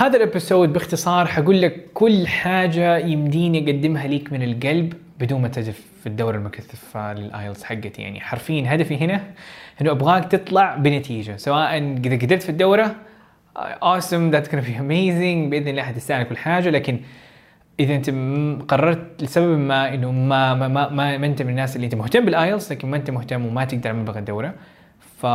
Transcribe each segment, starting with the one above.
هذا الـ episode باختصار حقول لك كل حاجة يمديني أقدمها ليك من القلب بدون ما تجف في الدورة المكثفة للـ IELTS حقتي. يعني حرفيا هدفي هنا إنه أبغاك تطلع بنتيجة. سواء إذا قدرت في الدورة awesome that's gonna be amazing. بإذن الله حتستاهل كل حاجة. لكن إذا أنت قررت لسبب ما إنه ما ما ما, ما, ما أنت من الناس اللي أنت مهتم بالـ IELTS لكن ما أنت مهتم وما تقدر على مبلغ الدورة. ف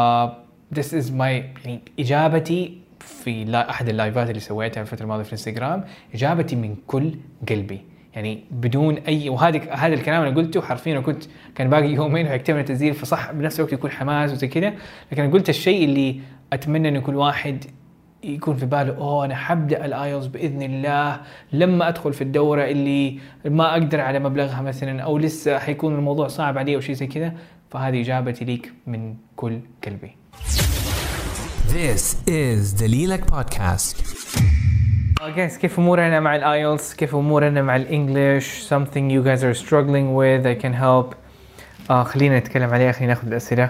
this is my يعني إجابتي في أحد ال live ات اللي سويتها الفترة الماضية في الانستغرام إجابتي من كل قلبي. يعني بدون اي وهذا هذا الكلام أنا قلته حرفيا كنت كان باقي يومين وحيكتمل التسجيل فصح بنفس الوقت يكون حماس وزي كذا لكن قلت الشيء اللي أتمنى انه كل واحد يكون في باله أوه أنا حبدأ ال IELTS بإذن الله. لما أدخل في الدورة اللي ما أقدر على مبلغها مثلا أو لسه حيكون الموضوع صعب علي أو شيء زي كذا فهذه إجابتي ليك من كل قلبي. This is دليلك بودكاست guys كيف أمورنا مع ال IELTS كيف أمورنا مع ال English؟ Something you guys are struggling with I can help. آه خلينا نتكلم عليها خلينا ناخذ الأسئلة.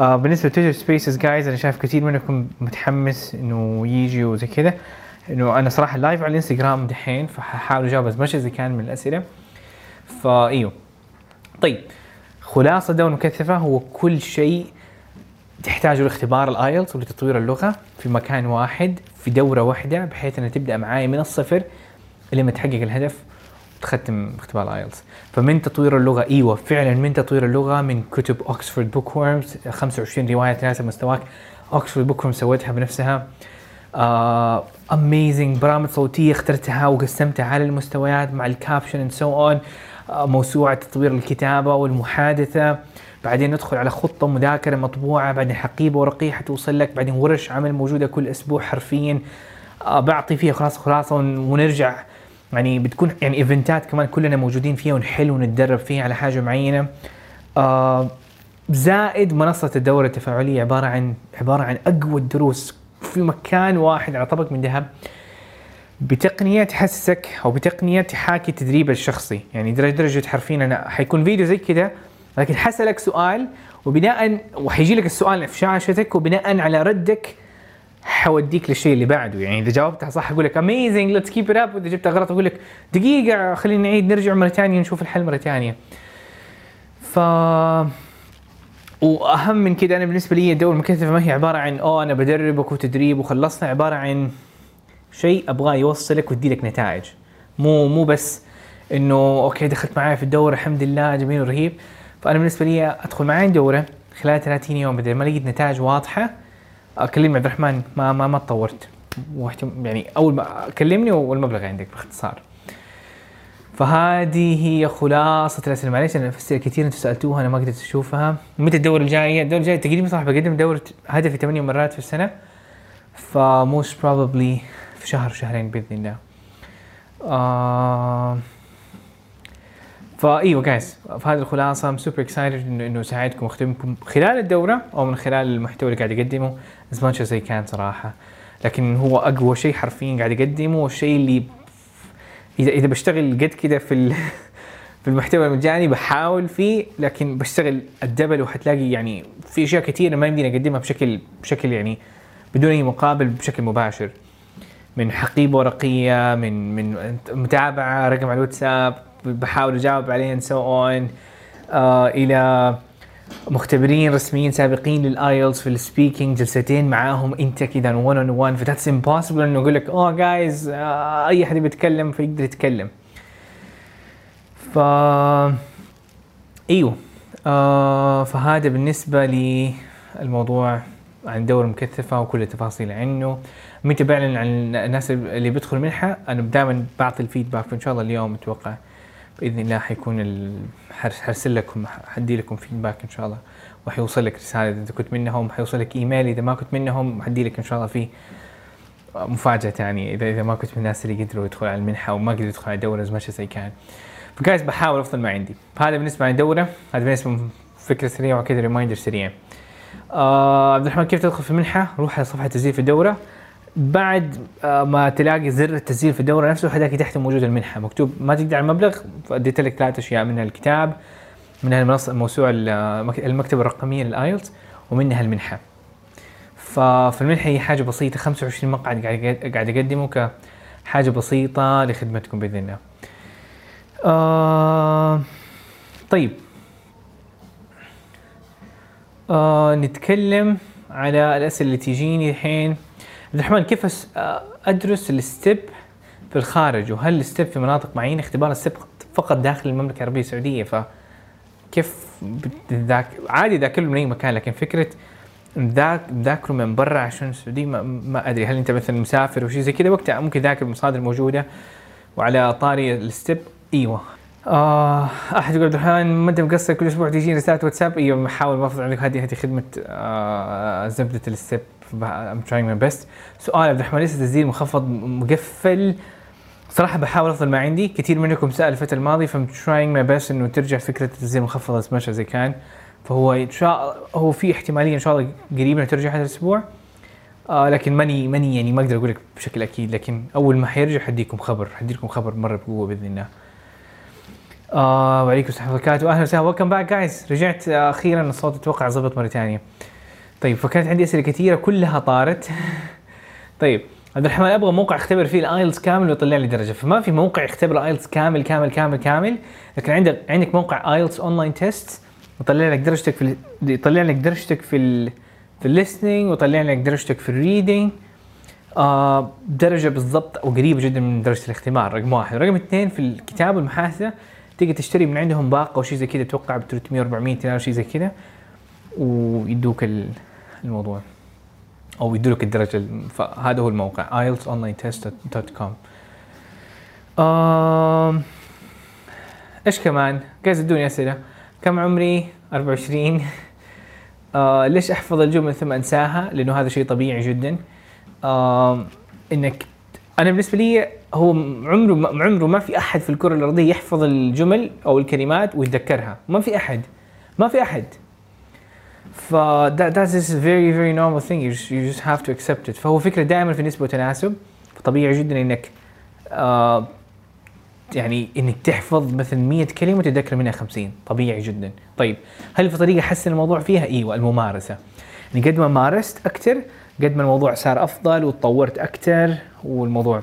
آه بالنسبة ل Twitter Spaces guys أنا شايف كثير منكم متحمس إنه يجي وزي كذا. إنه أنا صراحة live على الإنستغرام دحين فحاول أجاوب as I can من الأسئلة. فايوه طيب خلاصة دورة مكثفة هو كل شيء تحتاجه لاختبار ال IELTS ولتطوير اللغة في مكان واحد في دورة واحدة بحيث إنها تبدأ معاي من الصفر لما تحقق الهدف وتختم اختبار ال IELTS. فمن تطوير اللغة إيوه فعلا من تطوير اللغة من كتب Oxford Bookworms 25 رواية تناسب مستواك Oxford Bookworms سويتها بنفسها. amazing برامج صوتية اخترتها وقسمتها على المستويات مع ال caption and so on موسوعة تطوير الكتابة والمحادثة. بعدين ندخل على خطة مذاكرة مطبوعة بعدين حقيبة ورقيه حتوصل لك بعدين ورش عمل موجودة كل أسبوع حرفيا. آه، بعطي فيها خلاص خلاصه ون- ونرجع. يعني بتكون يعني ايفنتات كمان كلنا موجودين فيها ونحل ونتدرب فيها على حاجة معينة. آه زائد منصة الدورة التفاعلية عبارة عن عبارة عن أقوى الدروس في مكان واحد على طبق من ذهب. بتقنيه تحسسك أو بتقنيه تحاكي التدريب الشخصي. يعني درجه درجة حرفيا أنا حيكون فيديو زي كده لكن حسألك سؤال وبناء وحيجي لك السؤال في شاشتك وبناء على ردك حوديك للشيء اللي بعده. يعني إذا جاوبتها صح أقول لك amazing let's keep it up وإذا جبتها غلط أقول لك دقيقة خلينا نعيد نرجع مرة ثانية نشوف الحل مرة ثانية. ف وأهم من كده أنا بالنسبة لي الدوره المكثفه ما هي عبارة عن أوه أنا بدربك وتدريب وخلصنا عبارة عن شيء أبغاه يوصلك ويدي لك نتائج. مو مو بس إنه أوكي دخلت معايا في الدورة الحمد لله جميل ورهيب فأنا بالنسبة لي أدخل معايا الدوره خلال 30 يوم اذا ما لقيت نتائج واضحة أكلمني عبد الرحمن ما ما ما تطورت. يعني أول ما كلمني والمبلغ عندك باختصار. فهذه هي خلاصة الأسئلة. معليش أنا في كثير أنتم سألتوها أنا ما قدرت أشوفها. متى الدورة الجاية؟ الدورة الجاية تقريبا صح بقدم دورة هدفي ثمانية مرات في السنة. ف most probably في شهر شهرين بإذن الله. آه فايوه guys فهذه الخلاصة I'm super excited انه إنه أساعدكم واخدمكم خلال الدورة أو من خلال المحتوى اللي قاعد اقدمه as much as I can صراحة. لكن هو أقوى شيء حرفيا قاعد اقدمه والشيء اللي اذا إذا بشتغل قد كده في ال- في المحتوى المجاني بحاول فيه لكن بشتغل ال double وحتلاقي يعني في أشياء كثيره ما يمديني أقدمها بشكل بشكل يعني بدون أي مقابل بشكل مباشر. من حقيبة ورقية من من متابعة رقم على الواتساب. بحاول أجاوب عليه so on آه إلى مختبرين رسميين سابقين لل IELTS في ال speaking جلستين معاهم. أنت كذا 1 on 1 ف that's impossible إنه أقول لك اوه guys أي احد بيتكلم فيقدر يتكلم. ف إيوه. آه فهذا بالنسبة لي الموضوع عن دورة مكثفة وكل التفاصيل عنه. متى بعلن عن الناس اللي بيدخلوا منحة. أنا دائما بعطي الفيدباك. فإن شاء الله اليوم أتوقع بإذن الله حيكون حرسل لكم حدي لكم فيدباك إن شاء الله. وحيوصل لك رسالة إذا كنت منهم حيوصل لك إيميل إذا ما كنت منهم حدي لك إن شاء الله في مفاجأة يعني. إذا إذا ما كنت من الناس اللي قدروا يدخلوا على المنحة وما قدروا يدخلوا على الدورة زي ما زي كان فجايز بحاول أفضل ما عندي. هذا بالنسبة للدورة هذا بالنسبة فكرة سريعة وكذا reminder سريع. آه عبد الرحمن كيف تدخل في المنحة؟ روح على صفحة تسجيل في الدورة. بعد آه ما تلاقي زر التسجيل في الدورة نفسه حتلاقي تحت موجود المنحة. مكتوب ما تقدر على المبلغ فاديت لك ثلاث أشياء منها الكتاب منها المنصة الموسوعة المك- المكتبة الرقمية لل IELTS ومنها المنحة. هي حاجة بسيطة 25 مقعد قاعد قاعد اقدمه كحاجة بسيطة لخدمتكم بإذن الله. آه طيب. آه نتكلم على الأسئلة اللي تجيني الحين. عبد الرحمن كيف أدرس ال STEP في الخارج؟ وهل ال STEP في مناطق معينة؟ اختبار ال STEP فقط داخل المملكة العربية السعودية فكيف بتذاك عادي ذاكره من أي مكان لكن فكرة ذاك ذاكره من برا عشان السعودية ما, ما أدري. هل أنت مثلا مسافر وشي زي كذا؟ وقتها ممكن ذاكر المصادر موجوده وعلى طاري ال STEP؟ إيوه. آه أحد يقول عبد الرحمن ما انت مقصر كل أسبوع تجيني رسالة واتساب. إيوه بحاول بفرض عندك هذه هذه خدمة آه زبدة ال STEP. I'm trying my best سؤال عبد الرحمن ليس تسجيل مخفض مقفل؟ صراحة بحاول أفضل ما عندي. كثير منكم سأل الفترة الماضية ف I'm trying my best إنه ترجع فكرة التسجيل المخفض much as I can فهو إن شاء هو في احتمالية إن شاء الله قريبا ترجع هذا الأسبوع. آه لكن ماني ماني يعني ما أقدر أقول لك بشكل أكيد. لكن أول ما حيرجع حديكم خبر حديكم خبر مرة بقوة بإذن الله. آه وعليكم السلام ورحمة الله وبركاته. أهلا وسهلا. welcome back guys رجعت آه أخيرا. الصوت أتوقع ضبط مرة ثانية. طيب فكانت عندي أسئلة كثيرة كلها طارت. طيب عبد الرحمن أبغى موقع أختبر فيه ال IELTS كامل ويطلع لي درجة. فما في موقع يختبر ال IELTS كامل كامل كامل كامل لكن عندك عندك موقع IELTS Online Test يطلع لك درجتك في ال- يطلع لك درجتك في ال في ال listening ويطلع لك درجتك في ال reading آه درجة بالضبط أو قريبة جدا من درجة الاختبار رقم واحد. رقم اثنين في الكتاب والمحادثة تقدر تشتري من عندهم باقة أو شيء زي كذا أتوقع ب 300 400 ريال شيء زي كذا ويدوك ال- الموضوع. أو يدوا لك الدرجه فهذا هو الموقع. Ieltsonlinetest.com آم، إيش كمان؟ قاعد ادوني أسئلة. كم عمري؟ 24 آه ليش أحفظ الجمل ثم أنساها؟ لأنه هذا شيء طبيعي جدا. آم، إنك أنا بالنسبة لي هو عمره عمره ما في أحد في الكرة الأرضية يحفظ الجمل أو الكلمات ويتذكرها. ما في أحد. ما في أحد. ف that, that's just a very very normal thing. You just, you just have to accept it. فهو فكرة دائما في نسبة وتناسب. فطبيعي جدا إنك آه يعني إنك تحفظ مثلا 100 كلمة وتتذكر منها 50 طبيعي جدا. طيب هل في طريقة أحسن الموضوع فيها؟ إيوه الممارسة. يعني قد ما مارست أكثر قد ما الموضوع صار أفضل وتطورت أكثر والموضوع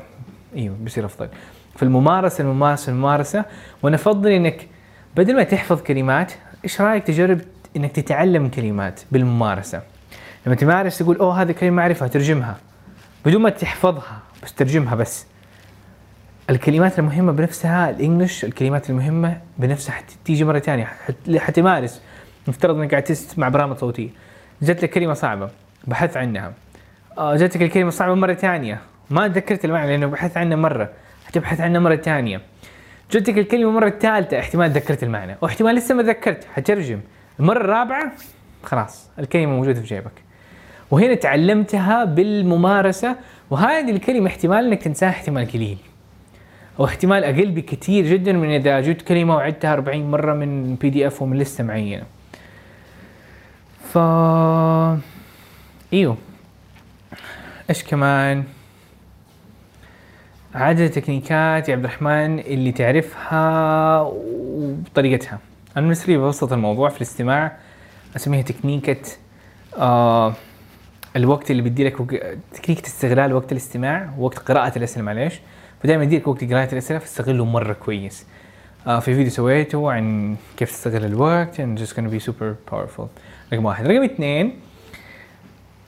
إيوه بيصير أفضل. فالممارسة الممارسة الممارسة. وأنا افضل إنك بدل ما تحفظ كلمات إيش رأيك تجرب إنك تتعلم كلمات بالممارسة. لما تمارس تقول أوه هذه كلمة أعرفها ترجمها. بدون ما تحفظها بس ترجمها بس. الكلمات المهمة بنفسها الإنجليش الكلمات المهمة بنفسها حتيجي مرة ثانية حت- حتمارس نفترض إنك قاعد تسمع برامج صوتية. جت لك كلمة صعبة بحثت عنها. آه، جاتك الكلمة الصعبه مرة ثانية ما تذكرت المعنى لأنه بحثت عنها مرة. حتبحث عنها مرة ثانية جتك الكلمة مرة الثالثه احتمال تذكرت المعنى. واحتمال لسه ما تذكرت حترجم. المرة الرابعة خلاص الكلمة موجودة في جيبك. وهنا تعلمتها بالممارسة وهذه الكلمة احتمال إنك تنساها احتمال قليل. أو احتمال أقل بكثير جدا من إذا جبت كلمة وعدتها 40 مرة من بي دي اف ومن لستة معينة. ف إيوه. إيش كمان؟ عدد التكنيكات يا عبد الرحمن اللي تعرفها وطريقتها. أنا بالنسبة لي ببسط الموضوع في الاستماع اسميها تكنيكة آه الوقت اللي بيدي لك تكنيكة استغلال وقت الاستماع وقت قراءة الأسئلة معليش. فدائما يديك وقت قراءة الأسئلة فاستغله مرة كويس. آه في فيديو سويته عن كيف تستغل الوقت and just gonna be super powerful. رقم واحد. رقم اثنين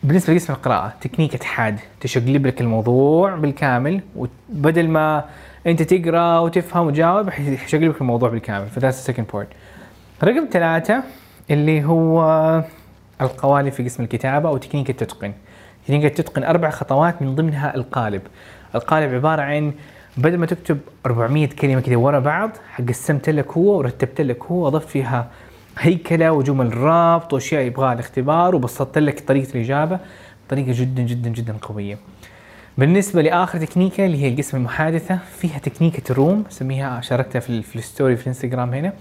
بالنسبة لقسم القراءة تكنيكة حاد تشقلب لك الموضوع بالكامل وبدل ما أنت تقرأ وتفهم وتجاوب حيشقلب لك الموضوع بالكامل. ف that's ال second point رقم ثلاثة اللي هو القوالب في قسم الكتابة أو تكنيك التتقن. تكنيك التتقن أربع خطوات من ضمنها القالب. القالب عبارة عن بدل ما تكتب 400 كلمة كذا ورا بعض قسمت لك هو ورتبت لك هو وضفت فيها هيكلة وجمل رابط وأشياء يبغاها الاختبار وبسطت لك طريقة الإجابة بطريقة جدا جدا جدا قوية. بالنسبة لآخر تكنيك اللي هي القسم المحادثة فيها تكنيك الروم سميها شاركتها في الستوري في الإنستغرام هنا.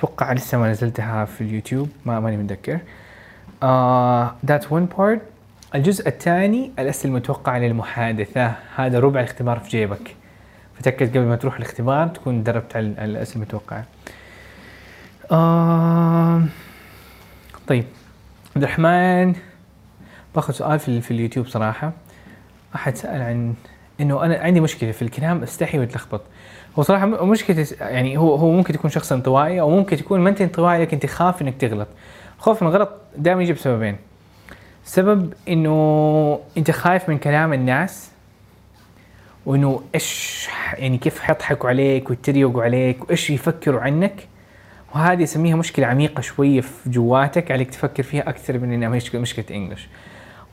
أتوقع لسه ما نزلتها في اليوتيوب ما ماني متذكر. that's one part الجزء الثاني الأسئلة المتوقعة للمحادثة. هذا ربع الاختبار في جيبك. فتأكد قبل ما تروح الاختبار تكون دربت على الأسئلة المتوقعة. آه طيب. عبد الرحمن باخذ سؤال في, في اليوتيوب صراحة. أحد سأل عن إنه أنا عندي مشكلة في الكلام أستحي وأتلخبط. هو صراحة مشكله يعني هو هو ممكن تكون شخص انطوائي أو ممكن تكون ما أنت انطوائي لكن تخاف إنك تغلط. خوف من الغلط دائما يجي بسببين. سبب إنه أنت خايف من كلام الناس وإنه إيش يعني كيف حيضحكوا عليك ويتريقوا عليك وإيش يفكروا عنك. وهذه أسميها مشكلة عميقة شوية في جواتك عليك تفكر فيها أكثر من إنها مشكلة إنجلش.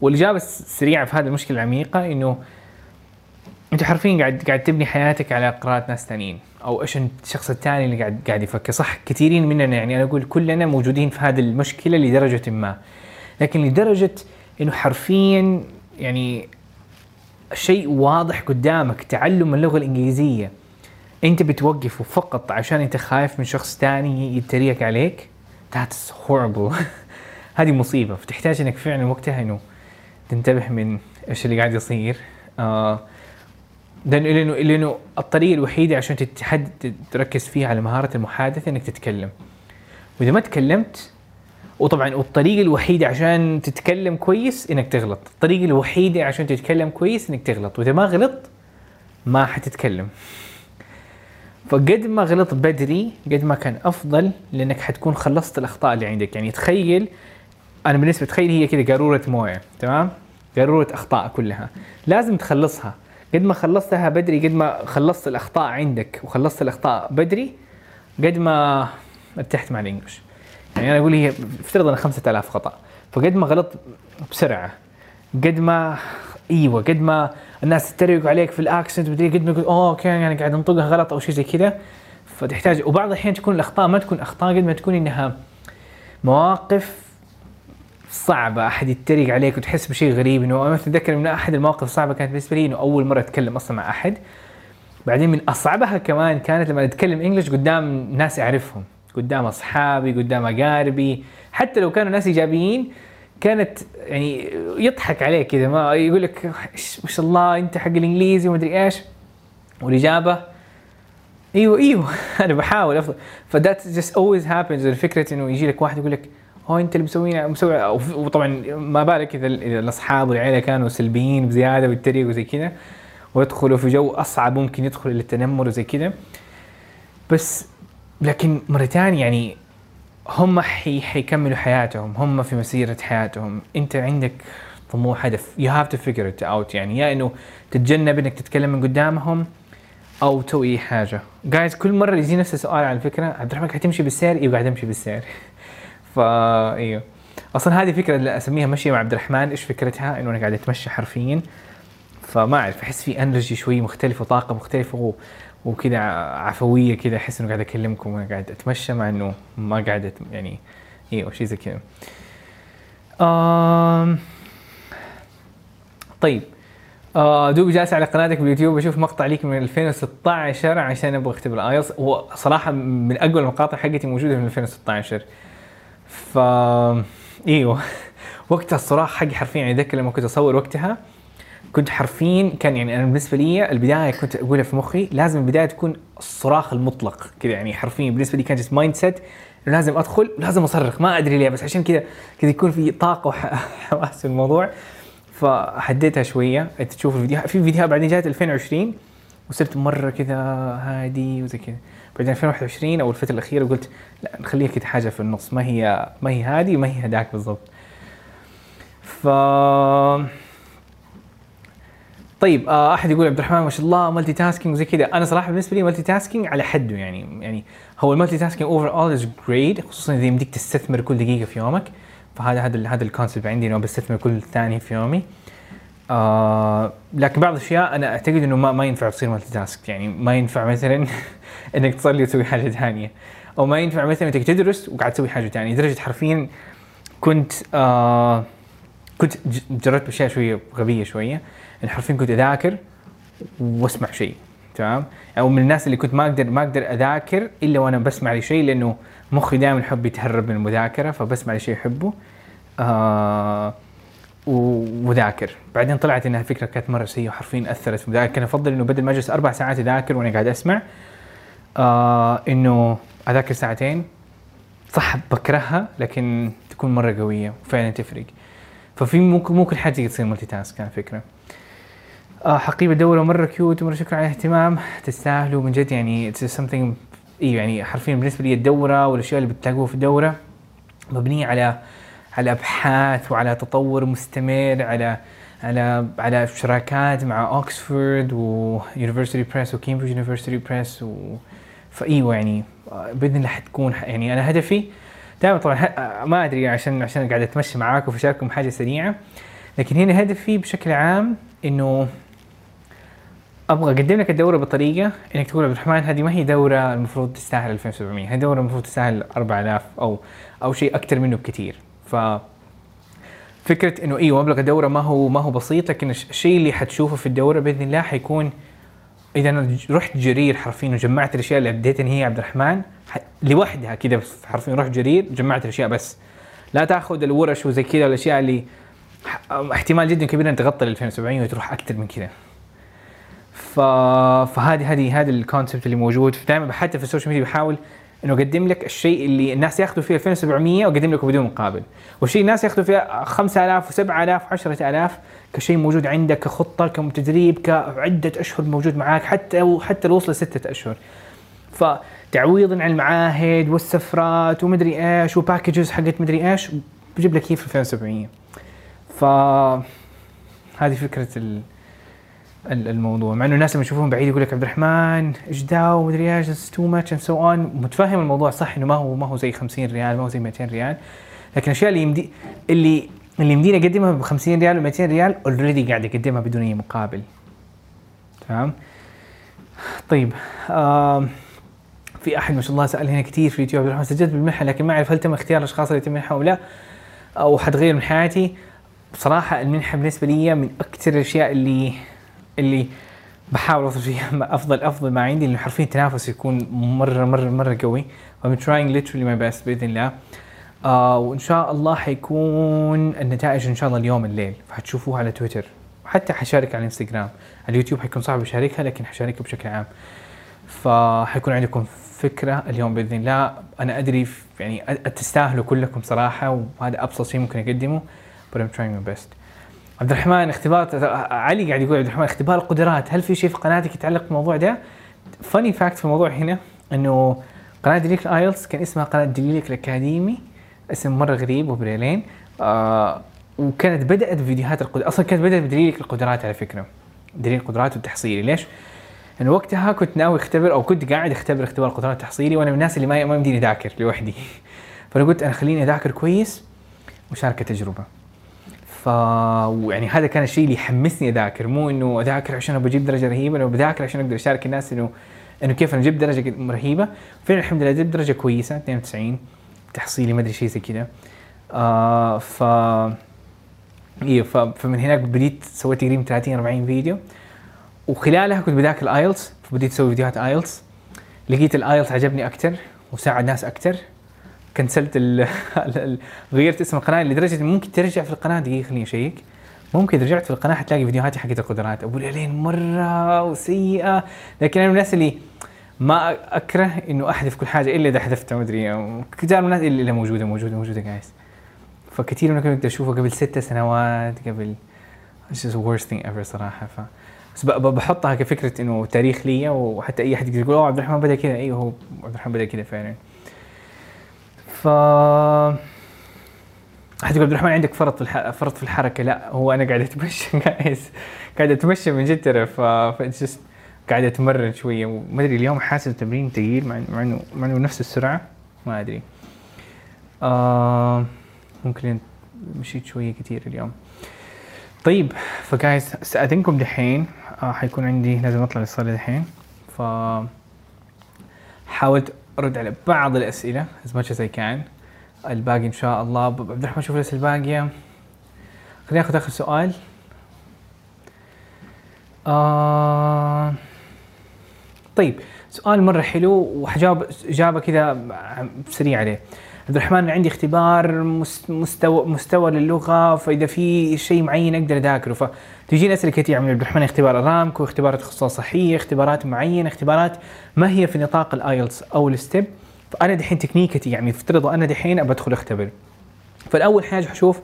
والإجابة السريعة في هذه المشكلة العميقة إنه انت حرفيا قاعد قاعد تبني حياتك على قراءة ناس ثانيين أو إيش الشخص الثاني اللي قاعد قاعد يفكر. صح كثيرين مننا يعني أنا أقول كلنا موجودين في هذه المشكلة لدرجة ما. لكن لدرجة إنه حرفيا يعني شيء واضح قدامك تعلم اللغة الإنجليزية. أنت بتوقفه فقط عشان أنت خايف من شخص ثاني يتريق عليك؟ That's horrible. هذه مصيبة. فتحتاج إنك فعلا وقتها إنه تنتبه من إيش اللي قاعد يصير. آه لأنه لأنه لأنه الطريقة الوحيدة عشان تتحد تركز فيها على مهارة المحادثة إنك تتكلم. وإذا ما تكلمت وطبعا والطريقة الوحيدة عشان تتكلم كويس إنك تغلط. الطريقة الوحيدة عشان تتكلم كويس إنك تغلط. وإذا ما غلط ما حتتكلم. فقد ما غلط بدري قد ما كان أفضل لأنك حتكون خلصت الأخطاء اللي عندك. يعني تخيل أنا بالنسبة تخيل هي كذا قارورة موية تمام؟ قارورة أخطاء كلها. لازم تخلصها. قد ما خلصتها بدري قد ما خلصت الأخطاء عندك وخلصت الأخطاء بدري قد ما ارتحت مع الانجلش يعني أنا أقول هي افترض أنا 5000 خطأ فقد ما غلط بسرعة قد ما إيوه قد ما الناس تتريق عليك في ال accent مدري قد ما يقول أوه okay يعني قاعد أنطقها غلط أو شيء زي كذا فتحتاج. وبعض الأحيان تكون الأخطاء ما تكون أخطاء قد ما تكون إنها مواقف صعبة أحد يتريق عليك وتحس بشيء غريب إنه أنا أتذكر من أحد المواقف الصعبة كانت بالنسبة لي إنه أول مرة أتكلم أصلا مع أحد. بعدين من أصعبها كمان كانت لما أتكلم English قدام ناس أعرفهم قدام أصحابي قدام أقاربي. حتى لو كانوا ناس إيجابيين كانت يعني يضحك عليك كذا ما يقول لك "إيش- ما شاء الله أنت حق الإنجليزي ومدري إيش. والإجابة أيوه أيوه. أنا بحاول أفضل. ف that just always happens فكره إنه يجي لك واحد يقول لك هو انت اللي مسوي أو- وطبعا ما بالك إذا الأصحاب والعيلة كانوا سلبيين بزيادة ويتريقوا زي كذا ويدخلوا في جو أصعب ممكن يدخلوا للتنمر وزي كذا بس لكن مرة ثانية يعني هم حي حيكملوا حياتهم هم في مسيرة حياتهم. أنت عندك طموح هدف. You have to figure it out. يعني يا إنه تتجنب إنك تتكلم من قدامهم أو تسوي أي حاجة. جايز كل مرة يجي نفس السؤال على فكرة عبد الرحمن قاعد تمشي بالسير؟ أيوه قاعد أمشي بالسير. فا إيوه. أصلا هذه فكرة اللي أسميها مشي مع عبد الرحمن. إيش فكرتها؟ إنه أنا قاعد أتمشى حرفيا. فما أعرف أحس في انرجي شوي مختلفة طاقة مختلفة و... وكذا عفوية كذا. أحس إنه قاعد أكلمكم وأنا قاعد أتمشى مع إنه ما قاعد أت- يعني إيوه شيء زي كذا. آم... طيب. آه دوب جالس على قناتك باليوتيوب بشوف مقطع ليك من 2016 عشان أبغى أختبر. الايلتس هو صراحة من أقوى المقاطع حقتي موجودة من 2016 ف إيوه. وقتها الصراخ حقي حرفيا يعني اتذكر لما كنت أصور وقتها كنت حرفيا كان يعني أنا بالنسبة لي البداية كنت أقولها في مخي لازم البداية تكون الصراخ المطلق كذا يعني حرفيا بالنسبة لي كان just mindset لازم أدخل ولازم أصرخ ما أدري ليه بس عشان كذا كذا يكون في طاقة وحماس في الموضوع. فهديتها شوية تشوف الفيديو في فيديوهات بعدين جات 2020 وصرت مرة كذا هادي وزي كذا. بعدين 2021 أو الفترة الأخيرة قلت لا نخليها كذا حاجة في النص. ما هي ما هي هادي وما هي هداك بالضبط. ف طيب آه أحد يقول عبد الرحمن ما شاء الله multitasking وزي كذا أنا صراحة بالنسبة لي multitasking على حده يعني يعني هو ال multitasking overall is great خصوصا إذا يمديك تستثمر كل دقيقة في يومك. فهذا هذا هذا ال concept عندي إنه بستثمر كل ثانية في يومي. آه لكن بعض الأشياء أنا أعتقد إنه ما, ما ينفع تصير multitask يعني ما ينفع مثلا إنك تصلي وتسوي حاجة ثانية. أو ما ينفع مثلا إنك تدرس وقاعد تسوي حاجة ثانية. لدرجة حرفيا كنت آه كنت جربت أشياء شوية غبية شوية. يعني حرفيا كنت أذاكر وأسمع شيء. تمام؟ أو من الناس اللي كنت ما أقدر ما أقدر أذاكر إلا وأنا بسمع لشيء لأنه مخي دائما يحب يتهرب من المذاكرة فبسمع لشيء احبه آه وذاكر بعدين طلعت إنها فكرة كانت مرة سيئة وحرفيا أثرت. في كان أفضل إنه بدل ما أجلس أربع ساعات أذاكر وأنا قاعد أسمع آه إنه أذاكر ساعتين. صح بكرهها لكن تكون مرة قوية وفعلا تفرق. ففي ممكن ممكن حاجة تصير multitask على فكرة. آه حقيبة دوره مرة cute ومرة شكرا على الاهتمام. تستاهلوا من جد يعني something أيوه يعني حرفيا بالنسبة لي الدورة والأشياء اللي بتلاقوها في الدورة مبنية على على أبحاث وعلى تطور مستمر على على على شراكات مع Oxford University Press و Cambridge University Press و فايوه يعني بإذن الله حتكون يعني أنا هدفي دائما طبعا ما أدري عشان عشان قاعد أتمشى معاكم واشارككم حاجة سريعة لكن هنا هدفي بشكل عام إنه أبغى أقدم لك الدورة بطريقة إنك تقول عبد الرحمن هذه ما هي دورة المفروض تستاهل 2700 هذه دورة المفروض تستاهل 4000 أو أو شيء أكثر منه بكثير. ف فكره إنه أيوه مبلغ الدورة ما هو ما هو بسيط لكن الش- الشيء اللي حتشوفه في الدورة بإذن الله حيكون إذا أنا رحت جرير حرفيا وجمعت الأشياء اللي اديتني هي يا عبد الرحمن لوحدها كذا حرفيا رحت جرير جمعت الأشياء بس. لا تأخذ الورش وزي كذا الأشياء اللي احتمال جدا كبير ان تغطي ال 2700 وتروح أكثر من كذا ف... فهذه هذه هذا ال concept اللي موجود. دائما حتى في ال social media بحاول إنه اقدم لك الشيء اللي الناس ياخذوا فيه 2700 واقدم لكم بدون مقابل. والشيء الناس ياخذوا فيه 5000 و7000 و10000 كشيء موجود عندك كخطة كتدريب كعدة أشهر موجود معاك حتى حتى لو وصل ستة أشهر. فتعويضا عن المعاهد والسفرات ومدري إيش و packages حقت مدري إيش بجيب لك هي في 2700 ف هذه فكرة ال... ال- الموضوع. مع إنه الناس لما يشوفون بعيد يقول لك عبد الرحمن إيش داو؟ ومدري إيش too much and so on متفهم الموضوع صح إنه ما هو ما هو زي 50 ريال ما هو زي 200 ريال. لكن الأشياء اللي يمدي اللي اللي يمديني أقدمها ب 50 ريال و 200 ريال already قاعد أقدمها بدون أي مقابل. تمام؟ طيب آم في أحد ما شاء الله سأل هنا كثير في اليوتيوب عبد الرحمن سجلت بالمنحة لكن ما أعرف هل تم اختيار الأشخاص اللي يتم منحه أو لا أو حتغير من حياتي. بصراحة المنحة بالنسبة لي من أكثر الأشياء اللي اللي بحاول اوصل فيها أفضل أفضل ما عندي لأنه حرفيا التنافس يكون مرة مرة مرة قوي. I'm trying literally my best بإذن الله. آه وإن شاء الله حيكون النتائج إن شاء الله اليوم الليل. فحتشوفوها على تويتر. وحتى حشارك على الانستغرام اليوتيوب حيكون صعب أشاركها لكن حشاركها بشكل عام. فحيكون عندكم فكرة اليوم بإذن الله. أنا أدري يعني تستاهلوا كلكم صراحة وهذا أبسط شيء ممكن أقدمه but I'm trying my best. عبد الرحمن اختبار علي قاعد يقول عبد الرحمن اختبار القدرات هل في شيء في قناتك يتعلق بالموضوع ده؟ funny fact في الموضوع هنا إنه قناة دليلك IELTS كان اسمها قناة دليلك الأكاديمي اسم مرة غريب وبريلين. آه وكانت بدأت فيديوهات القدرات أصلا كانت بدأت بدليلك القدرات على فكرة. دليل القدرات والتحصيلي ليش؟ لأنه وقتها كنت ناوي أختبر أو كنت قاعد أختبر اختبار القدرات التحصيلي وأنا من الناس اللي ما يمديني أذاكر لوحدي. فأنا قلت أنا خليني أذاكر كويس وشارك تجربة. ف يعني هذا كان الشيء اللي يحمسني أذاكر مو إنه أذاكر عشان أبغى أجيب درجة رهيبة أنا بذاكر عشان أقدر أشارك الناس انه إنه كيف أنا جبت درجة رهيبة. فعلا الحمد لله جبت درجة كويسة 92 تحصيلي ما أدري شيء زي كذا. آه ف أيوه فمن هناك بديت سويت تقريبا 30 40 فيديو. وخلالها كنت بذاكر ال IELTS فبديت أسوي فيديوهات IELTS لقيت ال IELTS عجبني أكثر وساعد ناس أكثر كنسلت غيرت اسم القناة لدرجة ممكن ترجع في القناة. دقيقة خليني أشيك. ممكن رجعت في القناة حتلاقي فيديوهاتي حقت القدرات. أبو ليلين مرة وسيئة. لكن أنا من الناس اللي ما أكره إنه أحذف كل حاجة إلا إذا حذفتها ما أدري. كثير من الناس اللي اللي موجودة موجودة موجودة جايز فكثير منكم كنت أشوفه قبل ست سنوات قبل It's just the worst thing ever صراحة. ف بس بحطها كفكرة إنه تاريخ لي وحتى أي أحد يقول أوه عبد الرحمن بدأ كذا. أيوه هو عبد الرحمن بدأ كذا فعلا. ف أحد يقول عبد الرحمن عندك فرط الح... فرط في الحركة؟ لا هو أنا قاعد أتمشى جايز قاعد أتمشى من جد ترى ف قاعد أتمرن شوية. وما أدري اليوم حاسس التمرين ثقيل مع مع انه مع إنه نفس السرعة. ما أدري. آه ممكن مشيت شوية كثير اليوم. طيب فجايز استاذنكم دحين. آه حيكون عندي لازم أطلع للصالة دحين. ف حاولت ارد على بعض الأسئلة as much as I الباقي إن شاء الله. عبد الرحمن شوف الأسئلة الباقية. خليني آخذ آخر سؤال. آه طيب سؤال مرة حلو وحجاوب إجابة كذا سريعة عليه. عبد الرحمن عندي اختبار مس- مستوى مستوى للغة فإذا في شيء معين أقدر أذاكره. فتجيني اسئله كثير من عبد الرحمن اختبار ارامكو اختبارات اختصاص صحيه اختبارات معينة اختبارات ما هي في نطاق ال IELTS أو ال STEP فأنا دحين تكنيكتي يعني افترضوا أنا دحين أبى أدخل أختبر. فالأول حاجة حشوف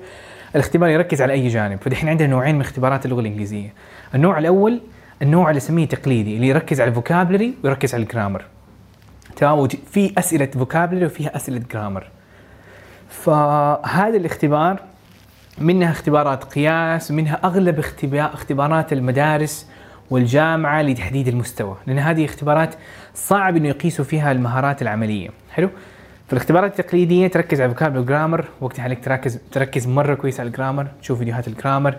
الاختبار يركز على أي جانب. فدحين عندنا نوعين من اختبارات اللغة الإنجليزية. النوع الأول النوع اللي نسميه تقليدي اللي يركز على ال vocabulary ويركز على ال grammar تمام؟ في أسئلة vocabulary وفيها أسئلة grammar فهذا الاختبار منها اختبارات قياس ومنها أغلب اختبا- اختبارات المدارس والجامعة لتحديد المستوى. لأن هذه اختبارات صعب إنه يقيسوا فيها المهارات العملية. حلو؟ فالاختبارات التقليدية تركز على ال vocabulary وال grammar وقتها عليك تركز تركز مرة كويس على ال grammar تشوف فيديوهات ال grammar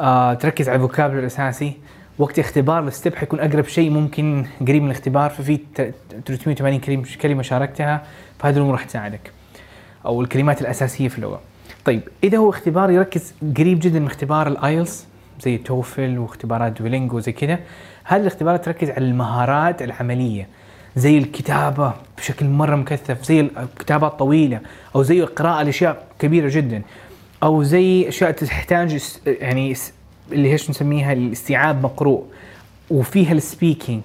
آه تركز على ال vocabulary الأساسي. وقت اختبار STEP حيكون أقرب شيء ممكن قريب من الاختبار ففي ت- 380 كلمة شاركتها فهذه الأمور راح تساعدك أو الكلمات الأساسية في اللغة. طيب إذا هو اختبار يركز قريب جدا من اختبار الآيلتس زي التوفل واختبارات دولينجو وزي كذا هذه الاختبارات تركز على المهارات العملية زي الكتابة بشكل مرة مكثف زي الكتابات طويلة أو زي القراءه لأشياء كبيرة جدا أو زي أشياء تحتاج يعني اللي إيش نسميها الاستيعاب مقروء وفيها ال speaking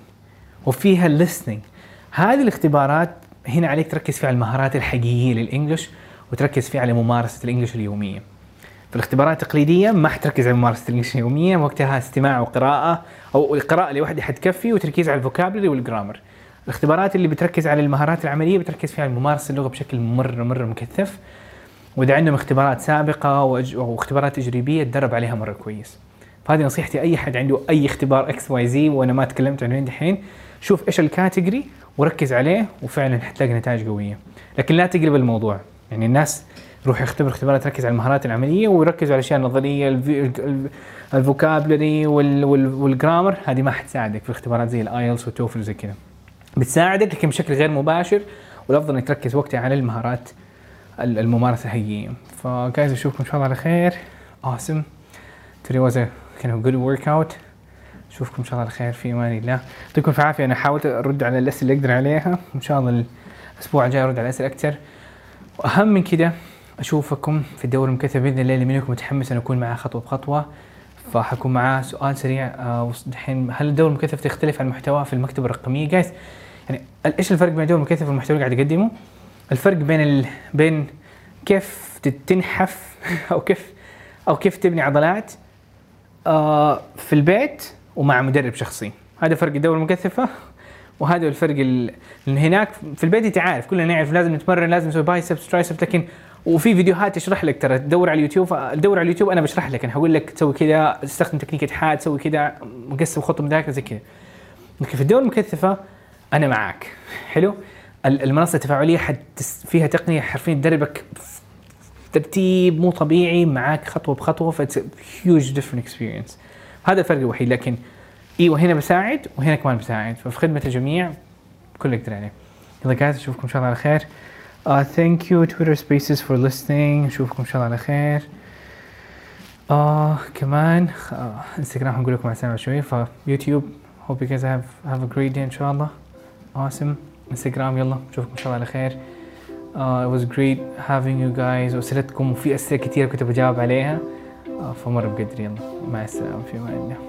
وفيها ال listening هذه الاختبارات هنا عليك تركز فيها على المهارات الحقيقية لل English وتركز فيها على ممارسة ال English اليومية. في الاختبارات التقليدية ما حتركز على ممارسة ال English اليومية وقتها استماع وقراءة أو القراءة لوحدها حتكفي وتركيز على ال vocabulary وال grammar. الاختبارات اللي بتركز على المهارات العملية بتركز فيها على ممارسة اللغة بشكل مره مره مكثف. وإذا عندهم اختبارات سابقة وأج- وإختبارات تجريبية تدرب عليها مرة كويس. فهذه نصيحتي أي حد عنده أي اختبار X Y Z وأنا ما تكلمت عنه دحين شوف إيش ال category وركز عليه وفعلا حتلاقي نتائج قوية. لكن لا تقلب الموضوع. يعني الناس يروح يختبر اختبارات تركز على المهارات العملية ويركزوا على الأشياء النظرية ال vocabulary وال- وال- وال grammar هذه ما حتساعدك في اختبارات زي الايلتس والتوفل وزي كذا. بتساعدك لكن بشكل غير مباشر والأفضل إنك تركز وقتها على المهارات ال- الممارسة الحقيقية. ف guys أشوفكم إن شاء الله على خير. Awesome. Today was a kind of good workout. أشوفكم إن شاء الله على خير في أمان الله. يعطيكم في عافية. أنا حاولت أرد على الأسئلة اللي أقدر عليها. إن شاء الله الأسبوع الجاي أرد على اسئله أكثر. وأهم من كده أشوفكم في الدوري المكثف بإذن الله اللي منكم متحمس أن أكون معاه خطوة بخطوة. فحكون معاه سؤال سريع آه، دحين هل الدوري المكثف تختلف عن محتواه في المكتبه الرقميه جايز يعني إيش الفرق بين الدوري المكثف والمحتوى اللي قاعد يقدمه الفرق بين ال... بين كيف تنحف أو كيف أو كيف تبني عضلات. في البيت ومع مدرب شخصي. هذا فرق الدورة المكثفة وهذا الفرق ال- لأن هناك في البيت أنت عارف كلنا نعرف لازم نتمرن لازم نسوي biceps triceps لكن وفي فيديوهات تشرح لك ترى تدور على اليوتيوب تدور على اليوتيوب أنا بشرح لك أنا هقول لك تسوي كذا تستخدم تكنيك إتحاد تسوي كذا مقسم خطه مذاكرة زي كذا. لكن في الدورة المكثفة أنا معاك. حلو؟ ال- المنصة التفاعلية حد فيها تقنية حرفيا تدربك ترتيب مو طبيعي معاك خطوة بخطوة ف it's huge different experience هذا الفرق الوحيد لكن إيوه هنا بساعد وهنا كمان بساعد. ففي خدمة الجميع كل اللي أقدر عليه. يلا جايز أشوفكم إن شاء الله على خير. Uh, thank you Twitter Spaces for listening. أشوفكم إن شاء الله على خير. آه كمان انستغرام هنقول لكم على السلامة شوي فيوتيوب hope you guys have have a great day إن شاء الله. Awesome. انستغرام يلا نشوفكم إن شاء الله على خير. Uh, it was great having you guys. وأسئلتكم وفي أسئلة كثيره كنت بجاوب عليها. Uh, فمرة بقدر يلا. مع السلامة في الله.